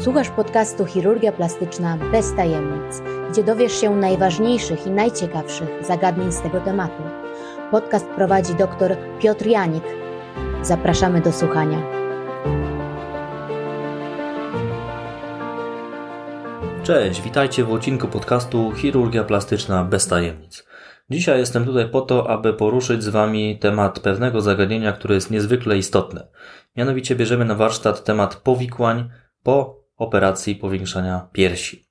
Słuchasz podcastu Chirurgia Plastyczna bez tajemnic, gdzie dowiesz się najważniejszych i najciekawszych zagadnień z tego tematu. Podcast prowadzi dr Piotr Janik. Zapraszamy do słuchania. Cześć, witajcie w odcinku podcastu Chirurgia Plastyczna bez tajemnic. Dzisiaj jestem tutaj po to, aby poruszyć z Wami temat pewnego zagadnienia, które jest niezwykle istotne. Mianowicie bierzemy na warsztat temat powikłań po operacji powiększania piersi.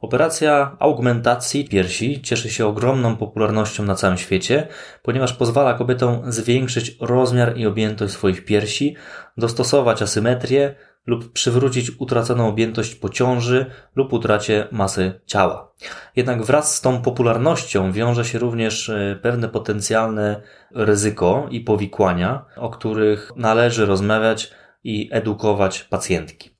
Operacja augmentacji piersi cieszy się ogromną popularnością na całym świecie, ponieważ pozwala kobietom zwiększyć rozmiar i objętość swoich piersi, dostosować asymetrię lub przywrócić utraconą objętość po ciąży lub utracie masy ciała. Jednak wraz z tą popularnością wiąże się również e, pewne potencjalne ryzyko i powikłania, o których należy rozmawiać i edukować pacjentki.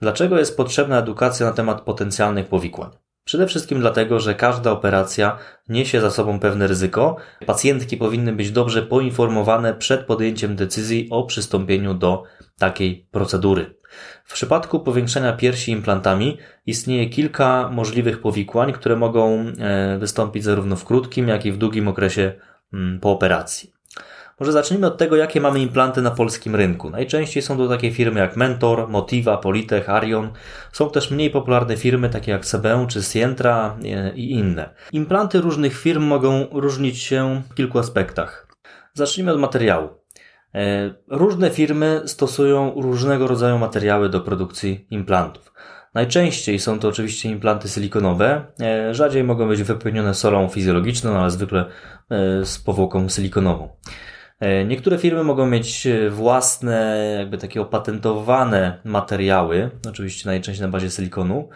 Dlaczego jest potrzebna edukacja na temat potencjalnych powikłań? Przede wszystkim dlatego, że każda operacja niesie za sobą pewne ryzyko. Pacjentki powinny być dobrze poinformowane przed podjęciem decyzji o przystąpieniu do takiej procedury. W przypadku powiększenia piersi implantami istnieje kilka możliwych powikłań, które mogą e, wystąpić zarówno w krótkim, jak i w długim okresie mm, po operacji. Może zacznijmy od tego, jakie mamy implanty na polskim rynku. Najczęściej są to takie firmy jak Mentor, Motiva, Politech, Arion. Są też mniej popularne firmy takie jak CBE czy Sientra e, i inne. Implanty różnych firm mogą różnić się w kilku aspektach. Zacznijmy od materiału. E, różne firmy stosują różnego rodzaju materiały do produkcji implantów. Najczęściej są to oczywiście implanty silikonowe, e, rzadziej mogą być wypełnione solą fizjologiczną, ale zwykle z powłoką silikonową. E, niektóre firmy mogą mieć e, własne, jakby takie opatentowane materiały, oczywiście najczęściej na bazie silikonu.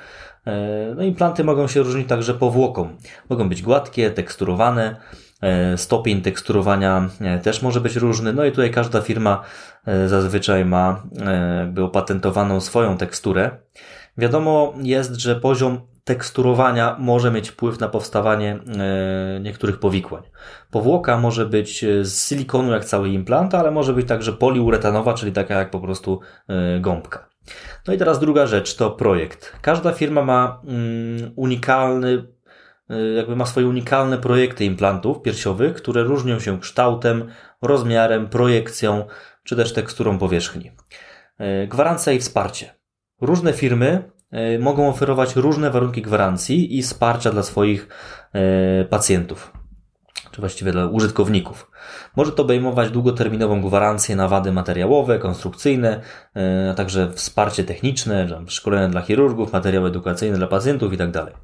E, no implanty mogą się różnić także powłoką. Mogą być gładkie, teksturowane, stopień teksturowania też może być różny. No i tutaj każda firma zazwyczaj ma jakby opatentowaną swoją teksturę. Wiadomo jest, że poziom teksturowania może mieć wpływ na powstawanie e, niektórych powikłań. Powłoka może być e, z silikonu jak cały implant, ale może być także poliuretanowa, czyli taka jak po prostu e, gąbka. No i teraz druga rzecz to projekt. Każda firma ma mm, unikalny, jakby ma swoje unikalne projekty implantów piersiowych, które różnią się kształtem, rozmiarem, projekcją czy też teksturą powierzchni. Gwarancja i wsparcie. Różne firmy mogą oferować różne warunki gwarancji i wsparcia dla swoich e, pacjentów, czy właściwie dla użytkowników. Może to obejmować długoterminową gwarancję na wady materiałowe, konstrukcyjne, e, a także wsparcie techniczne, szkolenia dla chirurgów, materiały edukacyjne dla pacjentów itd. Tak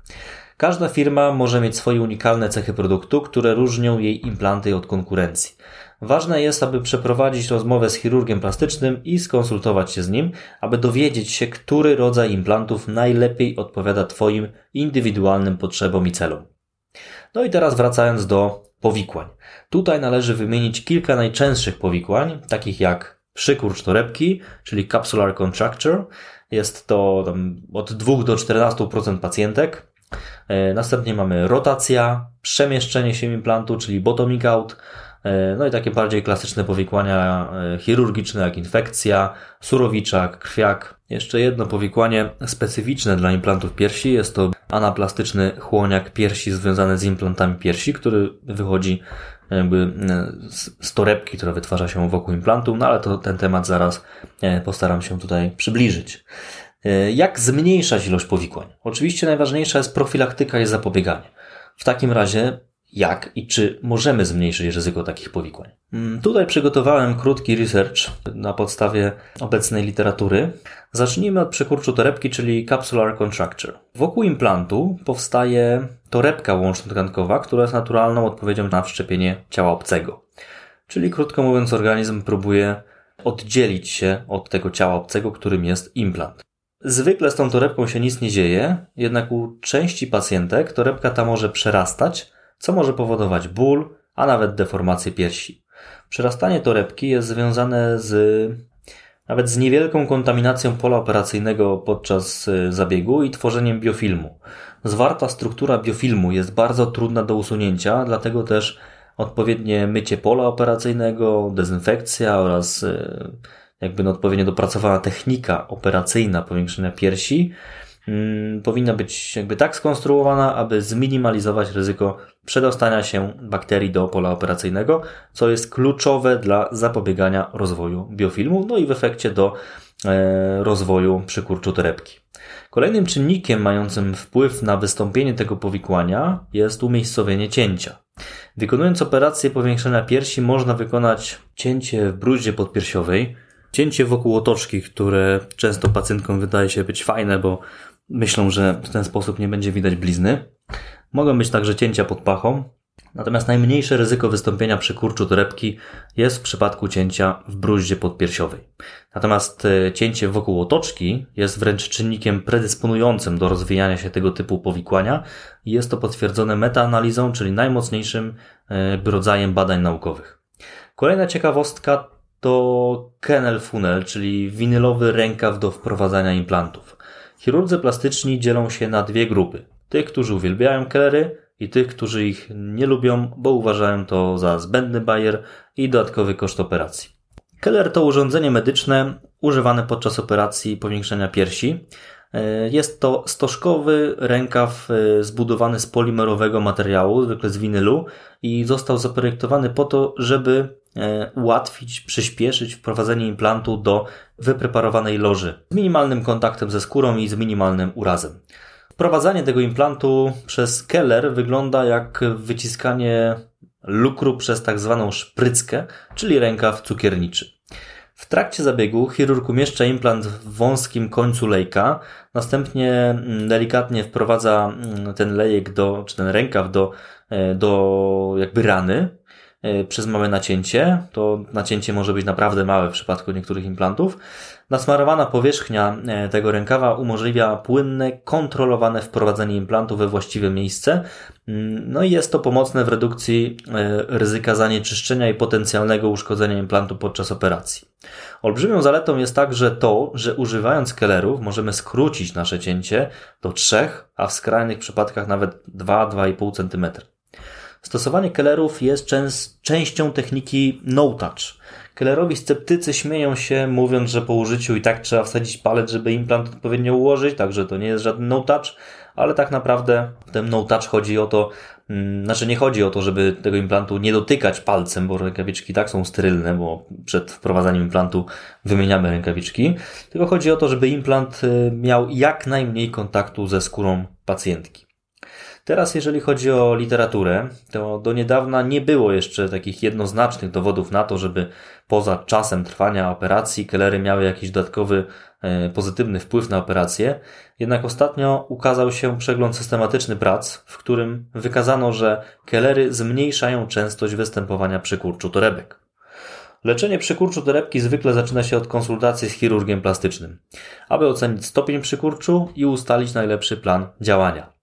Każda firma może mieć swoje unikalne cechy produktu, które różnią jej implanty od konkurencji. Ważne jest, aby przeprowadzić rozmowę z chirurgiem plastycznym i skonsultować się z nim, aby dowiedzieć się, który rodzaj implantów najlepiej odpowiada Twoim indywidualnym potrzebom i celom. No i teraz wracając do powikłań. Tutaj należy wymienić kilka najczęstszych powikłań, takich jak przykurcz torebki, czyli capsular contracture. Jest to od 2 do 14% pacjentek. E, następnie mamy rotacja, przemieszczenie się implantu, czyli bottoming out, no i takie bardziej klasyczne powikłania e, chirurgiczne, jak infekcja, surowiczak, krwiak. Jeszcze jedno powikłanie specyficzne dla implantów piersi jest to anaplastyczny chłoniak piersi związany z implantami piersi, który wychodzi jakby e, z torebki, która wytwarza się wokół implantu, no ale to ten temat zaraz postaram się tutaj przybliżyć. Jak zmniejszać ilość powikłań? Oczywiście najważniejsza jest profilaktyka i zapobieganie. W takim razie jak i czy możemy zmniejszyć ryzyko takich powikłań. Mm, tutaj przygotowałem krótki research na podstawie obecnej literatury. Zacznijmy od przekurczu torebki, czyli capsular contracture. Wokół implantu powstaje torebka łączno-tkankowa, która jest naturalną odpowiedzią na wszczepienie ciała obcego. Czyli krótko mówiąc, organizm próbuje oddzielić się od tego ciała obcego, którym jest implant. Zwykle z tą torebką się nic nie dzieje, jednak u części pacjentek torebka ta może przerastać co może powodować ból, a nawet deformację piersi. Przerastanie torebki jest związane z nawet z niewielką kontaminacją pola operacyjnego podczas y, zabiegu i tworzeniem biofilmu. Zwarta struktura biofilmu jest bardzo trudna do usunięcia, dlatego też odpowiednie mycie pola operacyjnego, dezynfekcja oraz y, jakby odpowiednio dopracowana technika operacyjna powiększenia piersi powinna być jakby tak skonstruowana, aby zminimalizować ryzyko przedostania się bakterii do pola operacyjnego, co jest kluczowe dla zapobiegania rozwoju biofilmu, no i w efekcie do e, rozwoju przykurczu torebki. Kolejnym czynnikiem mającym wpływ na wystąpienie tego powikłania jest umiejscowienie cięcia. Wykonując operację powiększenia piersi można wykonać cięcie w bruździe podpiersiowej, cięcie wokół otoczki, które często pacjentkom wydaje się być fajne, bo myślą, że w ten sposób nie będzie widać blizny. Mogą być także cięcia pod pachą, Natomiast najmniejsze ryzyko wystąpienia przykurczu torebki jest w przypadku cięcia w bruździe podpiersiowej. Natomiast e, cięcie wokół otoczki jest wręcz czynnikiem predysponującym do rozwijania się tego typu powikłania i jest to potwierdzone metaanalizą, czyli najmocniejszym e, rodzajem badań naukowych. Kolejna ciekawostka to kennel funnel, czyli winylowy rękaw do wprowadzania implantów. Chirurdzy plastyczni dzielą się na dwie grupy. Tych, którzy uwielbiają kellery i tych, którzy ich nie lubią, bo uważają to za zbędny bajer i dodatkowy koszt operacji. Keller to urządzenie medyczne używane podczas operacji powiększenia piersi. E, jest to stożkowy rękaw e, zbudowany z polimerowego materiału, zwykle z winylu i został zaprojektowany po to, żeby ułatwić, przyspieszyć wprowadzenie implantu do wypreparowanej loży z minimalnym kontaktem ze skórą i z minimalnym urazem. Wprowadzanie tego implantu przez Keller wygląda jak wyciskanie lukru przez tak zwaną szpryckę, czyli rękaw cukierniczy. W trakcie zabiegu chirurg umieszcza implant w wąskim końcu lejka, następnie mm, delikatnie wprowadza mm, ten lejek do, czy ten rękaw do, e, do jakby rany e, przez małe nacięcie. To nacięcie może być naprawdę małe w przypadku niektórych implantów. Nasmarowana powierzchnia e, tego rękawa umożliwia płynne, kontrolowane wprowadzenie implantu we właściwe miejsce. Mm, no i jest to pomocne w redukcji e, ryzyka zanieczyszczenia i potencjalnego uszkodzenia implantu podczas operacji. Olbrzymią zaletą jest także to, że używając kellerów możemy skrócić nasze cięcie do 3, a w skrajnych przypadkach nawet 2-2,5 cm. Stosowanie kellerów jest częścią techniki no touch, Kellerowi sceptycy śmieją się, mówiąc, że po użyciu i tak trzeba wsadzić palec, żeby implant odpowiednio ułożyć, także to nie jest żaden no-touch, ale tak naprawdę w tym no-touch chodzi o to, mm, znaczy nie chodzi o to, żeby tego implantu nie dotykać palcem, bo rękawiczki tak są sterylne, bo przed wprowadzaniem implantu wymieniamy rękawiczki, tylko chodzi o to, żeby implant y, miał jak najmniej kontaktu ze skórą pacjentki. Teraz, jeżeli chodzi o literaturę, to do niedawna nie było jeszcze takich jednoznacznych dowodów na to, żeby poza czasem trwania operacji kellery miały jakiś dodatkowy e, pozytywny wpływ na operację. Jednak ostatnio ukazał się przegląd systematyczny prac, w którym wykazano, że kellery zmniejszają częstość występowania przykurczu torebek. Leczenie przykurczu torebki zwykle zaczyna się od konsultacji z chirurgiem plastycznym, aby ocenić stopień przykurczu i ustalić najlepszy plan działania.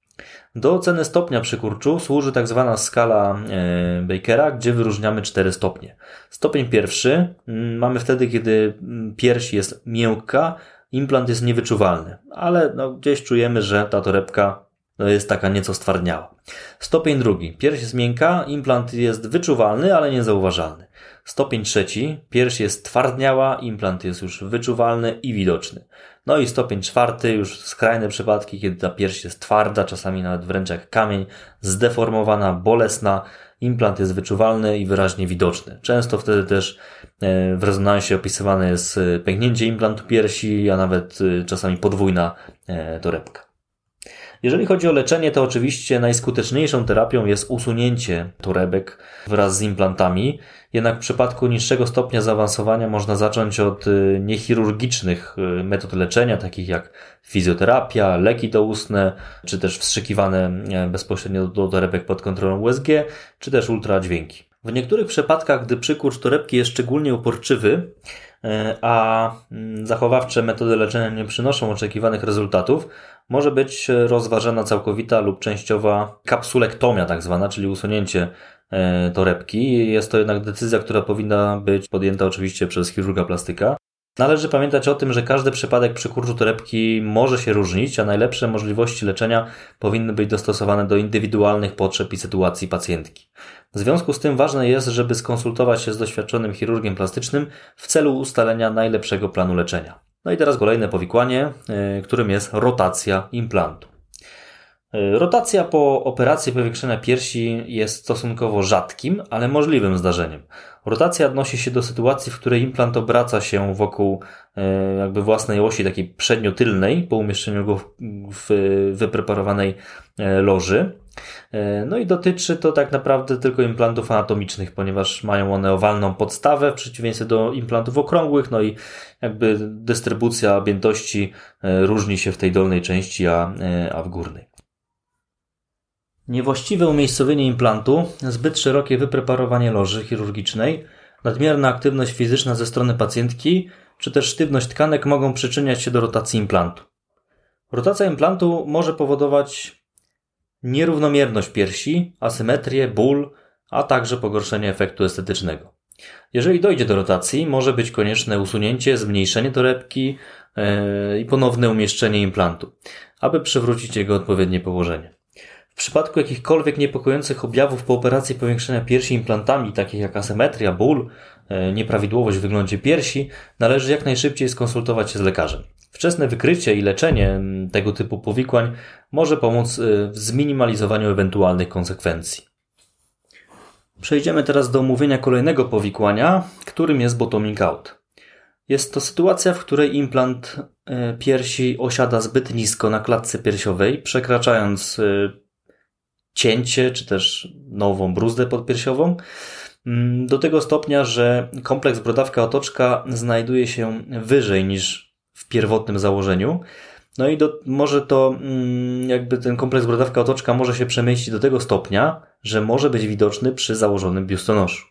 Do oceny stopnia przykurczu służy tak zwana skala e, Bakera, gdzie wyróżniamy cztery stopnie. Stopień pierwszy mm, mamy wtedy, kiedy mm, pierś jest miękka, implant jest niewyczuwalny, ale no, gdzieś czujemy, że ta torebka no, jest taka nieco stwardniała. Stopień drugi. Pierś jest miękka, implant jest wyczuwalny, ale niezauważalny. Stopień trzeci. Pierś jest twardniała, implant jest już wyczuwalny i widoczny. No i stopień czwarty, już skrajne przypadki, kiedy ta pierś jest twarda, czasami nawet wręcz jak kamień, zdeformowana, bolesna, implant jest wyczuwalny i wyraźnie widoczny. Często wtedy też e, w rezonansie opisywane jest e, pęknięcie implantu piersi, a nawet e, czasami podwójna torebka. Jeżeli chodzi o leczenie, to oczywiście najskuteczniejszą terapią jest usunięcie torebek wraz z implantami. Jednak w przypadku niższego stopnia zaawansowania można zacząć od y, niechirurgicznych y, metod leczenia, takich jak fizjoterapia, leki doustne, czy też wstrzykiwane e, bezpośrednio do torebek pod kontrolą USG, czy też ultradźwięki. W niektórych przypadkach, gdy przykurcz torebki jest szczególnie uporczywy, a mm, zachowawcze metody leczenia nie przynoszą oczekiwanych rezultatów, może być rozważana całkowita lub częściowa kapsulektomia, tak zwana, czyli usunięcie e, torebki. Jest to jednak decyzja, która powinna być podjęta oczywiście przez chirurga plastyka. Należy pamiętać o tym, że każdy przypadek przykurczu torebki może się różnić, a najlepsze możliwości leczenia powinny być dostosowane do indywidualnych potrzeb i sytuacji pacjentki. W związku z tym ważne jest, żeby skonsultować się z doświadczonym chirurgiem plastycznym w celu ustalenia najlepszego planu leczenia. No i teraz kolejne powikłanie, e, którym jest rotacja implantu. E, rotacja po operacji powiększenia piersi jest stosunkowo rzadkim, ale możliwym zdarzeniem. Rotacja odnosi się do sytuacji, w której implant obraca się wokół e, jakby własnej osi takiej przedniotylnej po umieszczeniu go w wypreparowanej loży. E, no i dotyczy to tak naprawdę tylko implantów anatomicznych, ponieważ mają one owalną podstawę w przeciwieństwie do implantów okrągłych, no i jakby dystrybucja objętości e, różni się w tej dolnej części, a, e, a w górnej. Niewłaściwe umiejscowienie implantu, zbyt szerokie wypreparowanie loży chirurgicznej, nadmierna aktywność fizyczna ze strony pacjentki, czy też sztywność tkanek mogą przyczyniać się do rotacji implantu. Rotacja implantu może powodować nierównomierność piersi, asymetrię, ból, a także pogorszenie efektu estetycznego. Jeżeli dojdzie do rotacji, może być konieczne usunięcie, zmniejszenie torebki yy, i ponowne umieszczenie implantu, aby przywrócić jego odpowiednie położenie. W przypadku jakichkolwiek niepokojących objawów po operacji powiększenia piersi implantami, takich jak asymetria, ból, yy, nieprawidłowość w wyglądzie piersi, należy jak najszybciej skonsultować się z lekarzem. Wczesne wykrycie i leczenie tego typu powikłań może pomóc y, w zminimalizowaniu ewentualnych konsekwencji. Przejdziemy teraz do omówienia kolejnego powikłania, którym jest bottoming out. Jest to sytuacja, w której implant y, piersi osiada zbyt nisko na klatce piersiowej, przekraczając y, cięcie czy też nową bruzdę podpiersiową mm, do tego stopnia, że kompleks brodawka-otoczka znajduje się wyżej niż w pierwotnym założeniu. No i do, może to, mm, jakby ten kompleks brodawka otoczka może się przemieścić do tego stopnia, że może być widoczny przy założonym biustonoszu.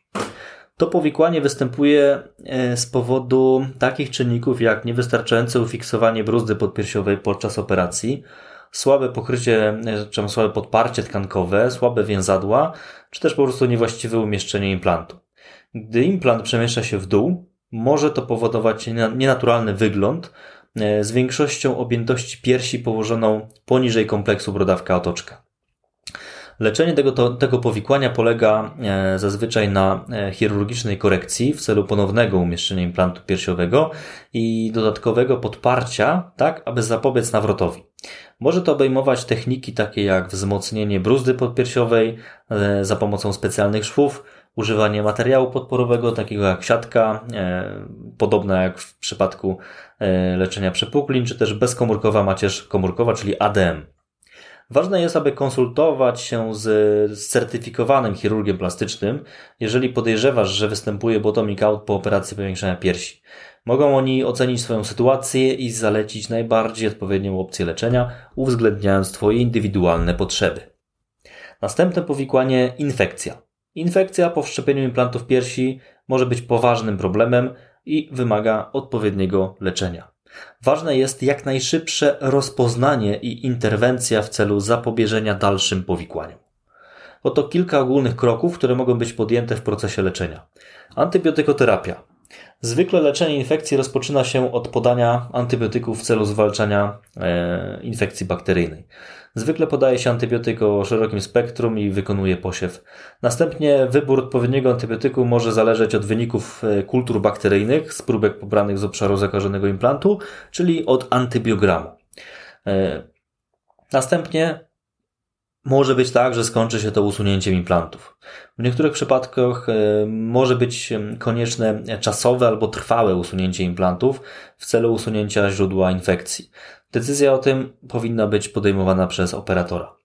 To powikłanie występuje e, z powodu takich czynników jak niewystarczające ufiksowanie bruzdy podpiersiowej podczas operacji, słabe pokrycie, e, czy słabe podparcie tkankowe, słabe więzadła, czy też po prostu niewłaściwe umieszczenie implantu. Gdy implant przemieszcza się w dół, może to powodować nienaturalny wygląd z większością objętości piersi położoną poniżej kompleksu brodawka-otoczka. Leczenie tego, to, tego powikłania polega e, zazwyczaj na e, chirurgicznej korekcji w celu ponownego umieszczenia implantu piersiowego i dodatkowego podparcia, tak aby zapobiec nawrotowi. Może to obejmować techniki takie jak wzmocnienie bruzdy podpiersiowej za pomocą specjalnych szwów, używanie materiału podporowego, takiego jak siatka, e, podobna jak w przypadku e, leczenia przepuklin, czy też bezkomórkowa macierz komórkowa, czyli ADM. Ważne jest, aby konsultować się z, z certyfikowanym chirurgiem plastycznym, jeżeli podejrzewasz, że występuje bottoming out po operacji powiększenia piersi. Mogą oni ocenić swoją sytuację i zalecić najbardziej odpowiednią opcję leczenia, uwzględniając Twoje indywidualne potrzeby. Następne powikłanie infekcja. Infekcja po wszczepieniu implantów piersi może być poważnym problemem i wymaga odpowiedniego leczenia. Ważne jest jak najszybsze rozpoznanie i interwencja w celu zapobieżenia dalszym powikłaniom. Oto kilka ogólnych kroków, które mogą być podjęte w procesie leczenia. Antybiotykoterapia. Zwykle leczenie infekcji rozpoczyna się od podania antybiotyków w celu zwalczania e, infekcji bakteryjnej. Zwykle podaje się antybiotyk o szerokim spektrum i wykonuje posiew. Następnie wybór odpowiedniego antybiotyku może zależeć od wyników e, kultur bakteryjnych z próbek pobranych z obszaru zakażonego implantu, czyli od antybiogramu. E, następnie może być tak, że skończy się to usunięciem implantów. W niektórych przypadkach e, może być konieczne czasowe albo trwałe usunięcie implantów w celu usunięcia źródła infekcji. Decyzja o tym powinna być podejmowana przez operatora.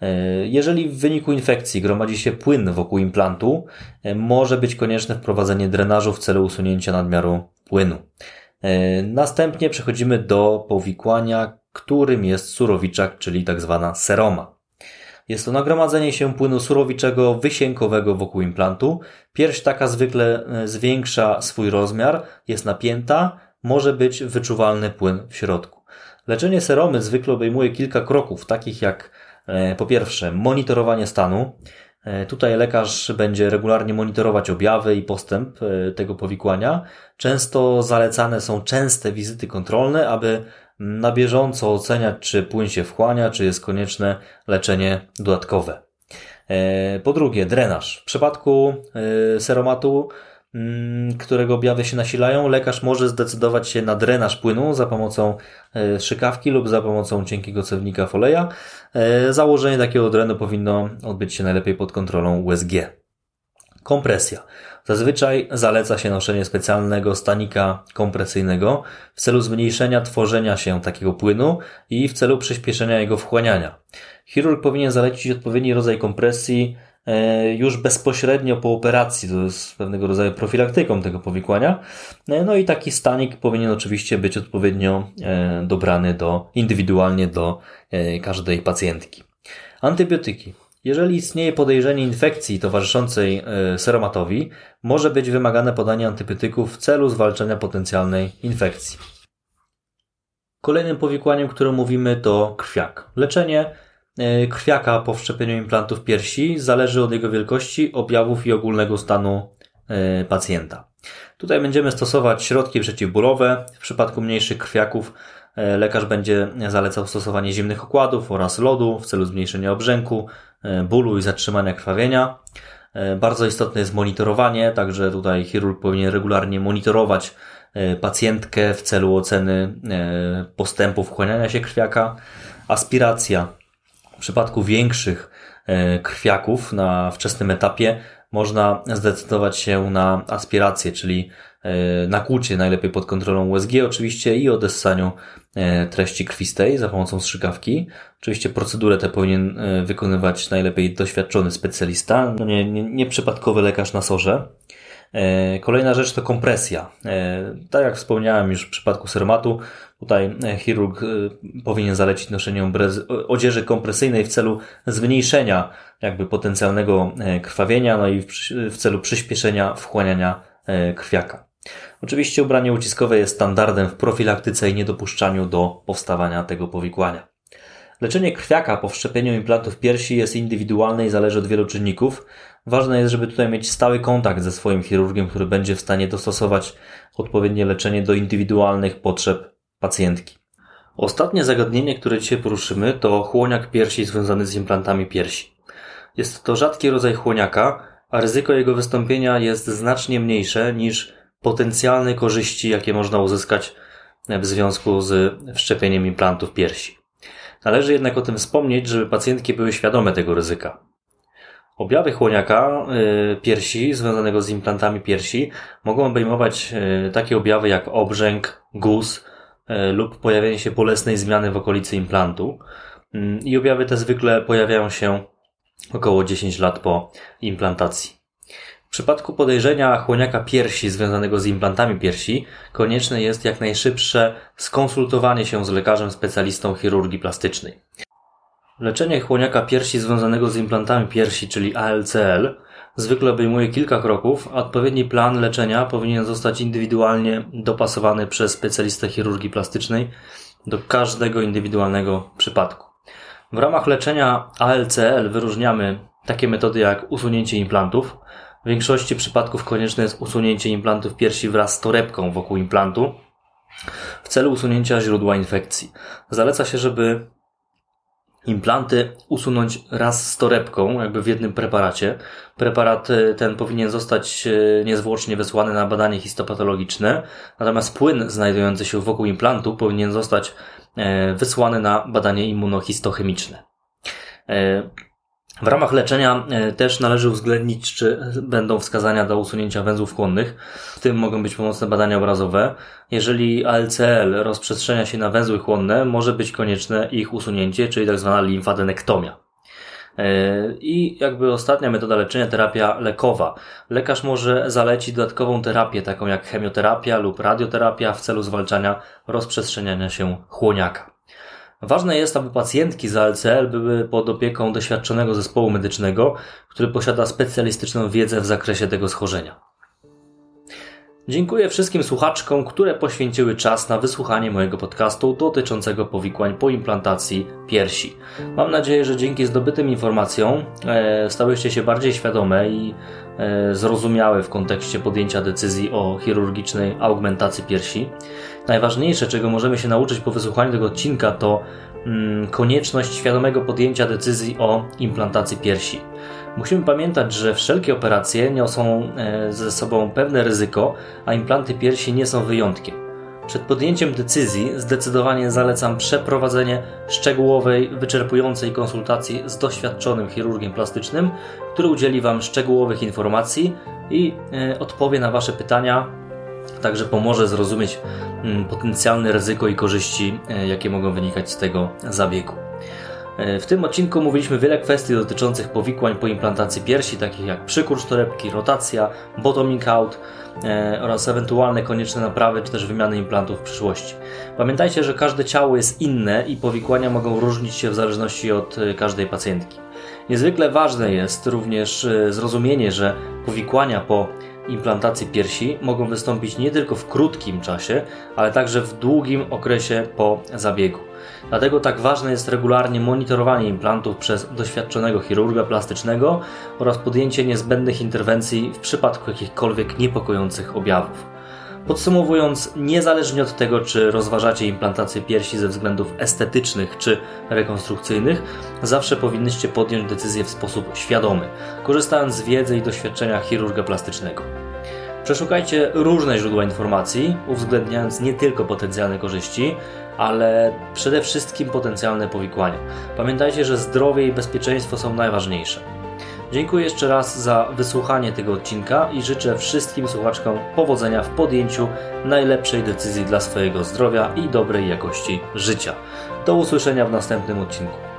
E, jeżeli w wyniku infekcji gromadzi się płyn wokół implantu, e, może być konieczne wprowadzenie drenażu w celu usunięcia nadmiaru płynu. Następnie przechodzimy do powikłania, którym jest surowiczak, czyli tak zwana seroma. Jest to nagromadzenie się płynu surowiczego wysiękowego wokół implantu. Pierś taka zwykle e, zwiększa swój rozmiar, jest napięta, może być wyczuwalny płyn w środku. Leczenie seromy zwykle obejmuje kilka kroków, takich jak e, po pierwsze monitorowanie stanu, Tutaj lekarz będzie regularnie monitorować objawy i postęp tego powikłania. Często zalecane są częste wizyty kontrolne, aby na bieżąco oceniać, czy płyn się wchłania, czy jest konieczne leczenie dodatkowe. Po drugie, drenaż. W przypadku seromatu Mm, którego objawy się nasilają, lekarz może zdecydować się na drenaż płynu za pomocą e, szykawki lub za pomocą cienkiego cewnika foleja. E, założenie takiego drenu powinno odbyć się najlepiej pod kontrolą USG. Kompresja. Zazwyczaj zaleca się noszenie specjalnego stanika kompresyjnego w celu zmniejszenia tworzenia się takiego płynu i w celu przyspieszenia jego wchłaniania. Chirurg powinien zalecić odpowiedni rodzaj kompresji E, już bezpośrednio po operacji, to jest pewnego rodzaju profilaktyką tego powikłania. E, no i taki stanik powinien oczywiście być odpowiednio e, dobrany do, indywidualnie do każdej pacjentki. Antybiotyki. Jeżeli istnieje podejrzenie infekcji towarzyszącej seromatowi, może być wymagane podanie antybiotyków w celu zwalczania potencjalnej infekcji. Kolejnym powikłaniem, które mówimy, to krwiak. Leczenie E, krwiaka po wszczepieniu implantów piersi zależy od jego wielkości, objawów i ogólnego stanu e, pacjenta. Tutaj będziemy stosować środki przeciwbólowe. W przypadku mniejszych krwiaków e, lekarz będzie zalecał stosowanie zimnych okładów oraz lodu w celu zmniejszenia obrzęku, bólu i zatrzymania krwawienia. Bardzo istotne jest monitorowanie, także tutaj chirurg powinien regularnie monitorować pacjentkę w celu oceny postępu wchłaniania się krwiaka. Aspiracja przypadku większych e, krwiaków na wczesnym etapie można zdecydować się na aspirację, czyli e, nakłucie najlepiej pod kontrolą USG oczywiście i odessaniu e, treści krwistej za pomocą strzykawki. Oczywiście procedurę tę powinien wykonywać najlepiej doświadczony specjalista, no nie, nie, nie przypadkowy lekarz na sorze. E, kolejna rzecz to kompresja. E, tak jak wspomniałem już w przypadku sermatu, tutaj e, chirurg powinien zalecić noszenie odzieży kompresyjnej w celu zmniejszenia jakby potencjalnego krwawienia, no i w celu przyspieszenia wchłaniania krwiaka. Oczywiście ubranie uciskowe jest standardem w profilaktyce i niedopuszczaniu do powstawania tego powikłania. Leczenie krwiaka po wszczepieniu implantów piersi jest indywidualne i zależy od wielu czynników. Ważne jest, żeby tutaj mieć stały kontakt ze swoim chirurgiem, który będzie w stanie dostosować odpowiednie leczenie do indywidualnych potrzeb pacjentki. Ostatnie zagadnienie, które dzisiaj poruszymy, to chłoniak piersi związany z implantami piersi. Jest to rzadki rodzaj chłoniaka, a ryzyko jego wystąpienia jest znacznie mniejsze niż potencjalne korzyści, jakie można uzyskać w związku z wszczepieniem implantów piersi. Należy jednak o tym wspomnieć, żeby pacjentki były świadome tego ryzyka. Objawy chłoniaka y, piersi związanego z implantami piersi mogą obejmować takie objawy jak obrzęk, guz lub pojawienie się bolesnej zmiany w okolicy implantu. Mm, I objawy te zwykle pojawiają się około 10 lat po implantacji. W przypadku podejrzenia chłoniaka piersi związanego z implantami piersi, konieczne jest jak najszybsze skonsultowanie się z lekarzem specjalistą chirurgii plastycznej. Leczenie chłoniaka piersi związanego z implantami piersi, czyli ALCL, zwykle obejmuje kilka kroków, a odpowiedni plan leczenia powinien zostać indywidualnie dopasowany przez specjalistę chirurgii plastycznej do każdego indywidualnego przypadku. W ramach leczenia ALCL wyróżniamy takie metody jak usunięcie implantów, w większości przypadków konieczne jest usunięcie implantów piersi wraz z torebką wokół implantu w celu usunięcia źródła infekcji. Zaleca się, żeby implanty usunąć raz z torebką, jakby w jednym preparacie. Preparat e, ten powinien zostać e, niezwłocznie wysłany na badanie histopatologiczne, natomiast płyn znajdujący się wokół implantu powinien zostać e, wysłany na badanie immunohistochemiczne. W ramach leczenia e, też należy uwzględnić, czy będą wskazania do usunięcia węzłów chłonnych. W tym mogą być pomocne badania obrazowe. Jeżeli ALCL rozprzestrzenia się na węzły chłonne, może być konieczne ich usunięcie, czyli tak zwana limfadenektomia. E, I jakby ostatnia metoda leczenia, terapia lekowa. Lekarz może zalecić dodatkową terapię, taką jak chemioterapia lub radioterapia w celu zwalczania rozprzestrzeniania się chłoniaka. Ważne jest, aby pacjentki z ALCL były pod opieką doświadczonego zespołu medycznego, który posiada specjalistyczną wiedzę w zakresie tego schorzenia. Dziękuję wszystkim słuchaczkom, które poświęciły czas na wysłuchanie mojego podcastu dotyczącego powikłań po implantacji piersi. Mam nadzieję, że dzięki zdobytym informacjom e, stałyście się bardziej świadome i zrozumiałe w kontekście podjęcia decyzji o chirurgicznej augmentacji piersi. Najważniejsze, czego możemy się nauczyć po wysłuchaniu tego odcinka, to mm, konieczność świadomego podjęcia decyzji o implantacji piersi. Musimy pamiętać, że wszelkie operacje niosą e, ze sobą pewne ryzyko, a implanty piersi nie są wyjątkiem. Przed podjęciem decyzji zdecydowanie zalecam przeprowadzenie szczegółowej, wyczerpującej konsultacji z doświadczonym chirurgiem plastycznym, który udzieli Wam szczegółowych informacji i e, odpowie na Wasze pytania, także pomoże zrozumieć mm, potencjalne ryzyko i korzyści, e, jakie mogą wynikać z tego zabiegu. E, w tym odcinku mówiliśmy wiele kwestii dotyczących powikłań po implantacji piersi, takich jak przykurcz torebki, rotacja, bottoming out e, oraz ewentualne konieczne naprawy czy też wymiany implantów w przyszłości. Pamiętajcie, że każde ciało jest inne i powikłania mogą różnić się w zależności od e, każdej pacjentki. Niezwykle ważne jest również zrozumienie, że powikłania po implantacji piersi mogą wystąpić nie tylko w krótkim czasie, ale także w długim okresie po zabiegu. Dlatego tak ważne jest regularnie monitorowanie implantów przez doświadczonego chirurga plastycznego oraz podjęcie niezbędnych interwencji w przypadku jakichkolwiek niepokojących objawów. Podsumowując, niezależnie od tego, czy rozważacie implantację piersi ze względów estetycznych czy rekonstrukcyjnych, zawsze powinnyście podjąć decyzję w sposób świadomy, korzystając z wiedzy i doświadczenia chirurga plastycznego. Przeszukajcie różne źródła informacji, uwzględniając nie tylko potencjalne korzyści, ale przede wszystkim potencjalne powikłania. Pamiętajcie, że zdrowie i bezpieczeństwo są najważniejsze. Dziękuję jeszcze raz za wysłuchanie tego odcinka i życzę wszystkim słuchaczkom powodzenia w podjęciu najlepszej decyzji dla swojego zdrowia i dobrej jakości życia. Do usłyszenia w następnym odcinku.